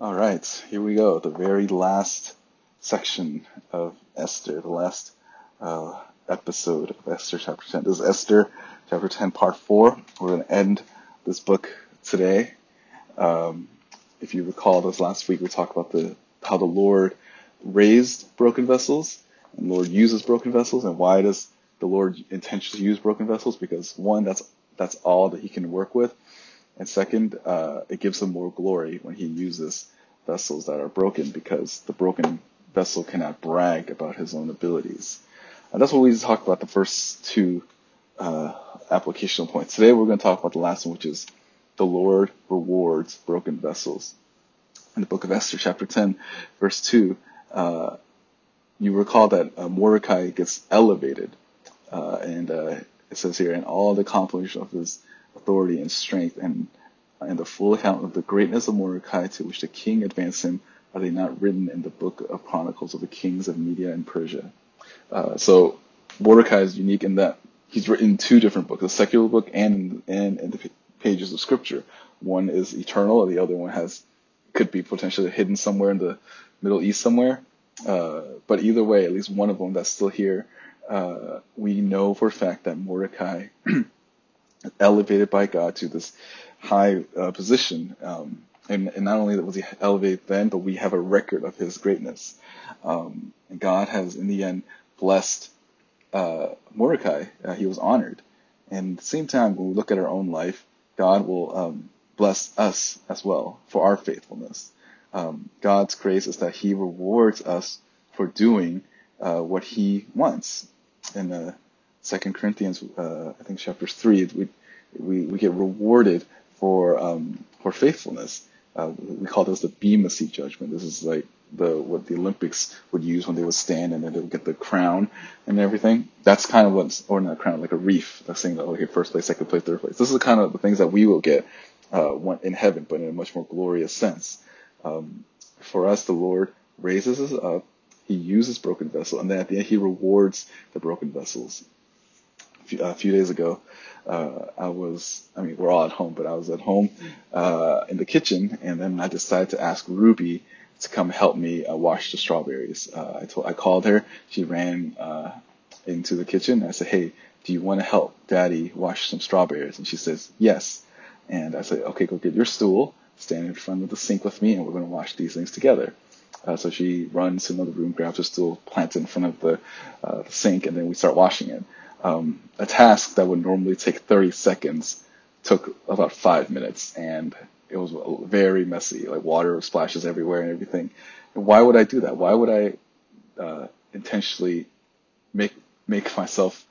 All right, here we go. The very last section of Esther, the last uh, episode of Esther chapter 10. This is Esther chapter 10, part 4. We're going to end this book today. Um, if you recall, this last week we talked about the how the Lord raised broken vessels and the Lord uses broken vessels, and why does the Lord intentionally use broken vessels? Because one, that's that's all that He can work with, and second, uh, it gives him more glory when he uses vessels that are broken because the broken vessel cannot brag about his own abilities. And that's what we talked about the first two uh, applicational points. Today we're going to talk about the last one, which is the Lord rewards broken vessels. In the book of Esther, chapter 10, verse 2, uh, you recall that uh, Mordecai gets elevated. Uh, and uh, it says here, in all the accomplishment of his authority and strength, and and the full account of the greatness of Mordecai to which the king advanced him, are they not written in the book of Chronicles of the kings of Media and Persia? Uh, so Mordecai is unique in that he's written two different books, a secular book and and in the pages of scripture. One is eternal, and the other one has could be potentially hidden somewhere in the Middle East somewhere. Uh, but either way, at least one of them that's still here, uh, we know for a fact that Mordecai elevated by God to this high uh, position. Um, and, and, not only was he elevated then, but we have a record of his greatness. Um, and God has, in the end, blessed uh, Mordecai. Uh, he was honored. And at the same time, when we look at our own life, God will um, bless us as well for our faithfulness. Um, God's grace is that He rewards us for doing uh, what He wants. In uh, Second Corinthians, uh, I think chapter three, we, we we get rewarded for um, for faithfulness. Uh, we call this the Bema Seat judgment. This is like the what the Olympics would use when they would stand and then they would get the crown and everything. That's kind of what's or not crown, like a wreath. That's saying that okay, first place, second place, third place. This is kind of the things that we will get uh, in heaven, but in a much more glorious sense. Um, for us, the Lord raises us up. He uses broken vessels, and then at the end, He rewards the broken vessels. A few, a few days ago, uh, I was, I mean, we're all at home, but I was at home uh, in the kitchen, and then I decided to ask Ruby to come help me uh, wash the strawberries. Uh, I told, I called her. She ran uh, into the kitchen. I said, "Hey, do you want to help Daddy wash some strawberries?" And she says, "Yes." And I said, "Okay, go get your stool, stand in front of the sink with me, and we're going to wash these things together." Uh, so she runs to another room, grabs her stool, plants it in front of the, uh, the sink, and then we start washing it um, a task that would normally take 30 seconds took about five minutes and it was very messy. Like water splashes everywhere and everything. And why would i do that? Why would i uh, intentionally make make myself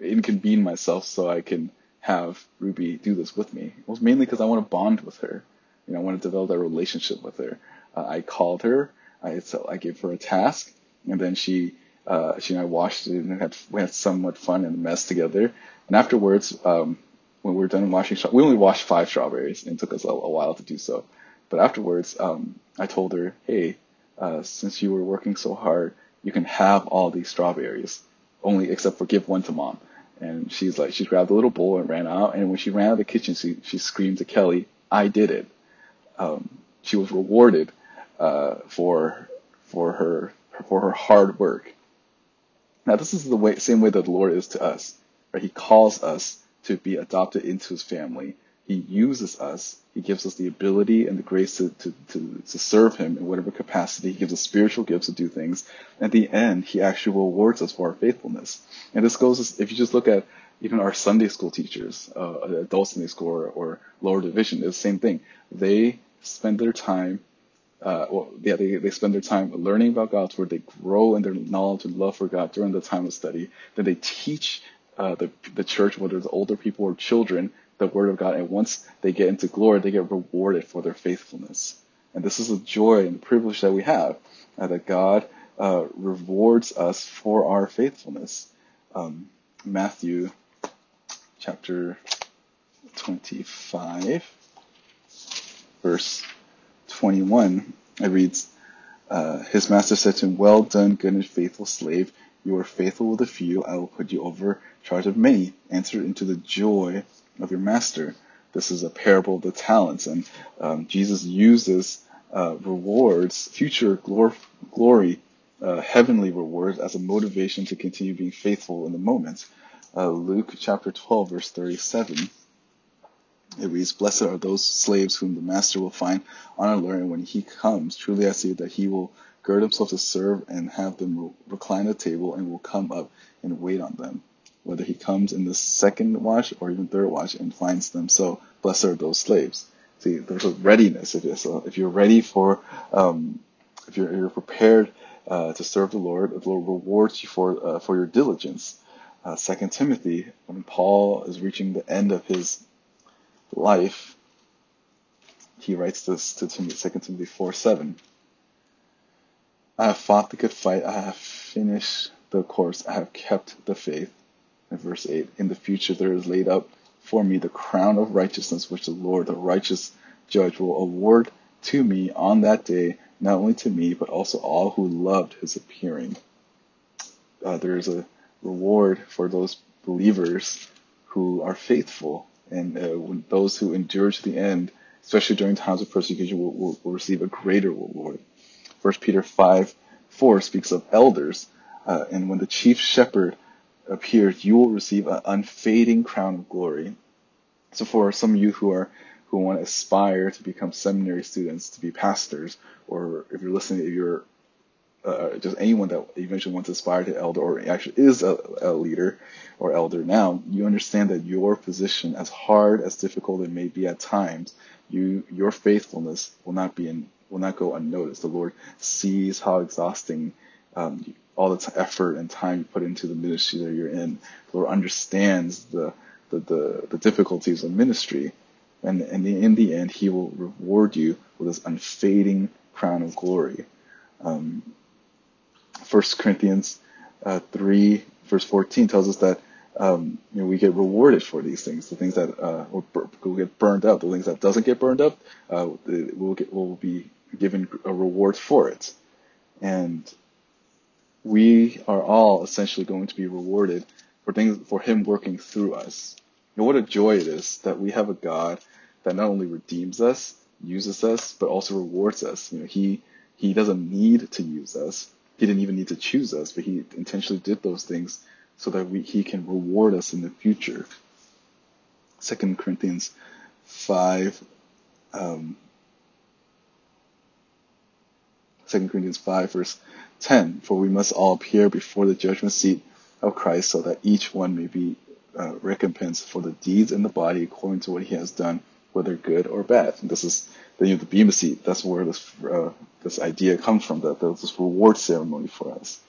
inconvene myself so i can have ruby do this with me? It was mainly because i want to bond with her. You know i want to develop that relationship with her. Uh, i called her. I, so I gave her a task and then she uh, she and I washed it and had we had somewhat fun and mess together. And afterwards, um, when we were done washing, we only washed five strawberries, and it took us a, a while to do so. But afterwards, um, I told her, "Hey, uh, since you were working so hard, you can have all these strawberries, only except for give one to mom." And she's like, she grabbed a little bowl and ran out. And when she ran out of the kitchen, she she screamed to Kelly, "I did it!" Um, she was rewarded uh, for for her for her hard work now, this is the way, same way that the Lord is to us. Right? He calls us to be adopted into his family. He uses us. He gives us the ability and the grace to, to, to, to serve him in whatever capacity. He gives us spiritual gifts to do things. At the end, he actually rewards us for our faithfulness. And this goes, if you just look at even our Sunday school teachers, uh, adult Sunday school or, or lower division, it's the same thing. They spend their time uh, well, yeah, they, they spend their time learning about God's word. They grow in their knowledge and love for God during the time of study. Then they teach uh, the the church, whether it's older people or children, the word of God. And once they get into glory, they get rewarded for their faithfulness. And this is a joy and privilege that we have uh, that God uh, rewards us for our faithfulness. Um, Matthew chapter 25, verse 21, it reads, uh, His master said to him, Well done, good and faithful slave. You are faithful with a few. I will put you over charge of many. Enter into the joy of your master. This is a parable of the talents, and um, Jesus uses uh, rewards, future glor- glory, uh, heavenly rewards as a motivation to continue being faithful in the moment. Uh, Luke chapter 12, verse 37. It reads, Blessed are those slaves whom the master will find on and when he comes, truly I say that he will gird himself to serve and have them recline at table and will come up and wait on them. Whether he comes in the second watch or even third watch and finds them so, blessed are those slaves. See, there's a readiness. If, so if you're ready for, um, if you're, you're prepared uh, to serve the Lord, the Lord rewards you for uh, for your diligence. Uh, Second Timothy, when Paul is reaching the end of his life, he writes this to Timothy, 2 Timothy 4 7. I have fought the good fight, I have finished the course, I have kept the faith. In verse 8, in the future there is laid up for me the crown of righteousness, which the Lord, the righteous judge, will award to me on that day, not only to me, but also all who loved his appearing. Uh, there is a reward for those believers who are faithful and uh, those who endure to the end, especially during times of persecution, will, will, will receive a greater reward. First Peter 5 4 speaks of elders, uh, and when the chief shepherd appears, you will receive an unfading crown of glory. So for some of you who are who want to aspire to become seminary students, to be pastors, or if you're listening, if you're uh, just anyone that eventually wants to aspire to elder or actually is a, a, leader or elder now, you understand that your position, as hard as difficult it may be at times, you your faithfulness will not be in will not go unnoticed. The Lord sees how exhausting um, all the t- effort and time you put into the ministry that you're in. The Lord understands the the, the, the difficulties of ministry, and, and in the end, He will reward you with His unfading crown of glory. Um, 1 Corinthians uh, 3, verse 14 tells us that um, you know, we get rewarded for these things. The things that uh, will, get burned up, the things that doesn't get burned up, uh, will get will be given a reward for it. And we are all essentially going to be rewarded for things for Him working through us. And what a joy it is that we have a God that not only redeems us, uses us, but also rewards us. You know, He He doesn't need to use us he didn't even need to choose us, but he intentionally did those things so that we, he can reward us in the future. Second Corinthians 5, um, 2 Corinthians 5 verse 10, for we must all appear before the judgment seat of Christ so that each one may be uh, recompensed for the deeds in the body according to what he has done, whether good or bad. And this is the, you know, the Bema seat. That's where this uh, this idea comes from. That there's this reward ceremony for us.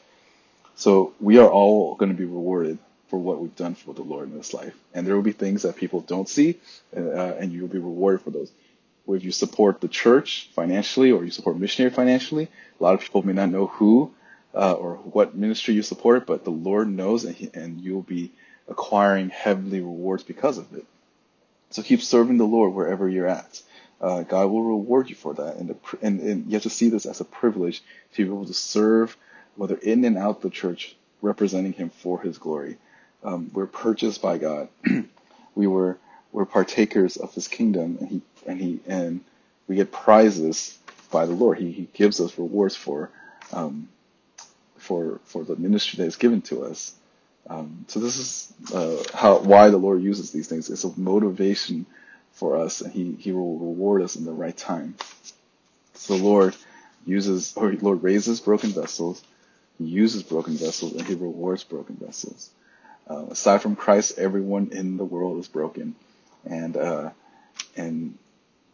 So we are all going to be rewarded for what we've done for the Lord in this life, and there will be things that people don't see, uh, and you will be rewarded for those. If you support the church financially or you support missionary financially, a lot of people may not know who uh, or what ministry you support, but the Lord knows, and, he, and you'll be acquiring heavenly rewards because of it. So keep serving the Lord wherever you're at uh, God will reward you for that. And, the, and, and you have to see this as a privilege to be able to serve, whether in and out the church, representing Him for His glory. Um, we're purchased by God. we were we're partakers of His kingdom, and He and He and we get prizes by the Lord. He He gives us rewards for um, for for the ministry that is given to us. Um, so this is uh, how why the Lord uses these things. It's a motivation for us, and He He will reward us in the right time. So the Lord uses, or Lord raises broken vessels, He uses broken vessels, and He rewards broken vessels. Uh, aside from Christ, everyone in the world is broken, and uh, and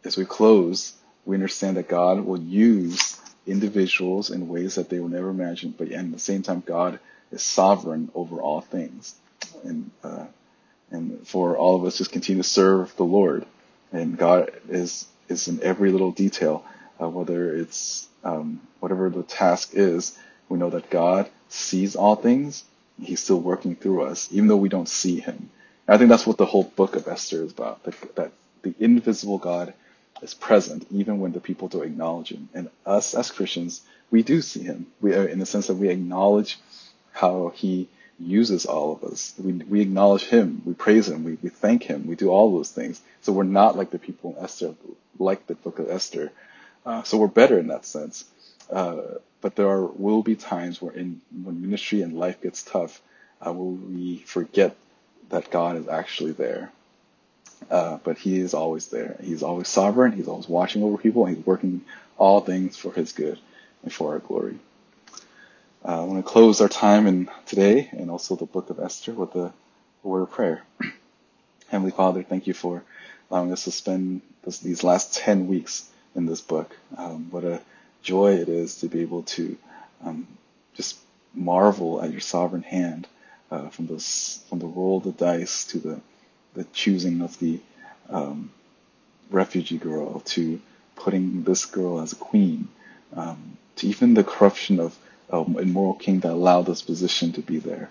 as we close, we understand that God will use individuals in ways that they will never imagine, but at the same time, God is sovereign over all things, and uh, and for all of us just continue to serve the Lord and God is is in every little detail, uh, whether it's um, whatever the task is. We know that God sees all things. He's still working through us, even though we don't see Him. And I think that's what the whole book of Esther is about. That, that the invisible God is present, even when the people don't acknowledge Him. And us as Christians, we do see Him. We, uh, in the sense that we acknowledge how He uses all of us. We, we acknowledge him, we praise him, we, we thank him, we do all those things. So we're not like the people in Esther, like the book of Esther, Uh, so we're better in that sense. Uh, but there are, will be times where in when ministry and life gets tough, uh, will we forget that God is actually there. Uh, but He is always there. He's always sovereign. He's always watching over people, and He's working all things for His good and for our glory. Uh, I want to close our time in today and also the book of Esther with a, a word of prayer. Heavenly Father, thank you for allowing us to spend this, these last 10 weeks in this book. Um, what a joy it is to be able to um, just marvel at your sovereign hand uh, from this from the roll of the dice to the the choosing of the um, refugee girl to putting this girl as a queen um, to even the corruption of um, immoral king that allowed this position to be there.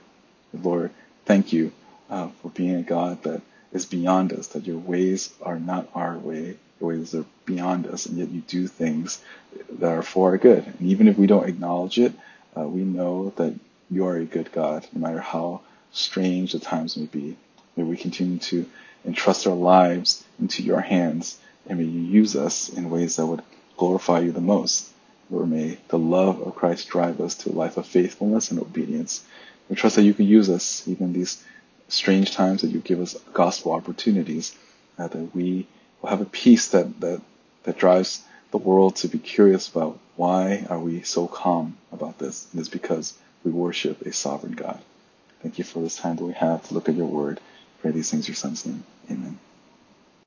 Lord, thank you uh, for being a God that is beyond us, that your ways are not our way, your ways are beyond us, and yet you do things that are for our good. And even if we don't acknowledge it, uh, we know that you are a good God, no matter how strange the times may be. May we continue to entrust our lives into your hands, and may you use us in ways that would glorify you the most. Lord, may the love of Christ drive us to a life of faithfulness and obedience. We trust that you can use us even in these strange times that you give us gospel opportunities, uh, that we will have a peace that, that, that drives the world to be curious about why are we so calm about this? And it's because we worship a sovereign God. Thank you for this time that we have to look at your word. Pray these things in your son's name. Amen.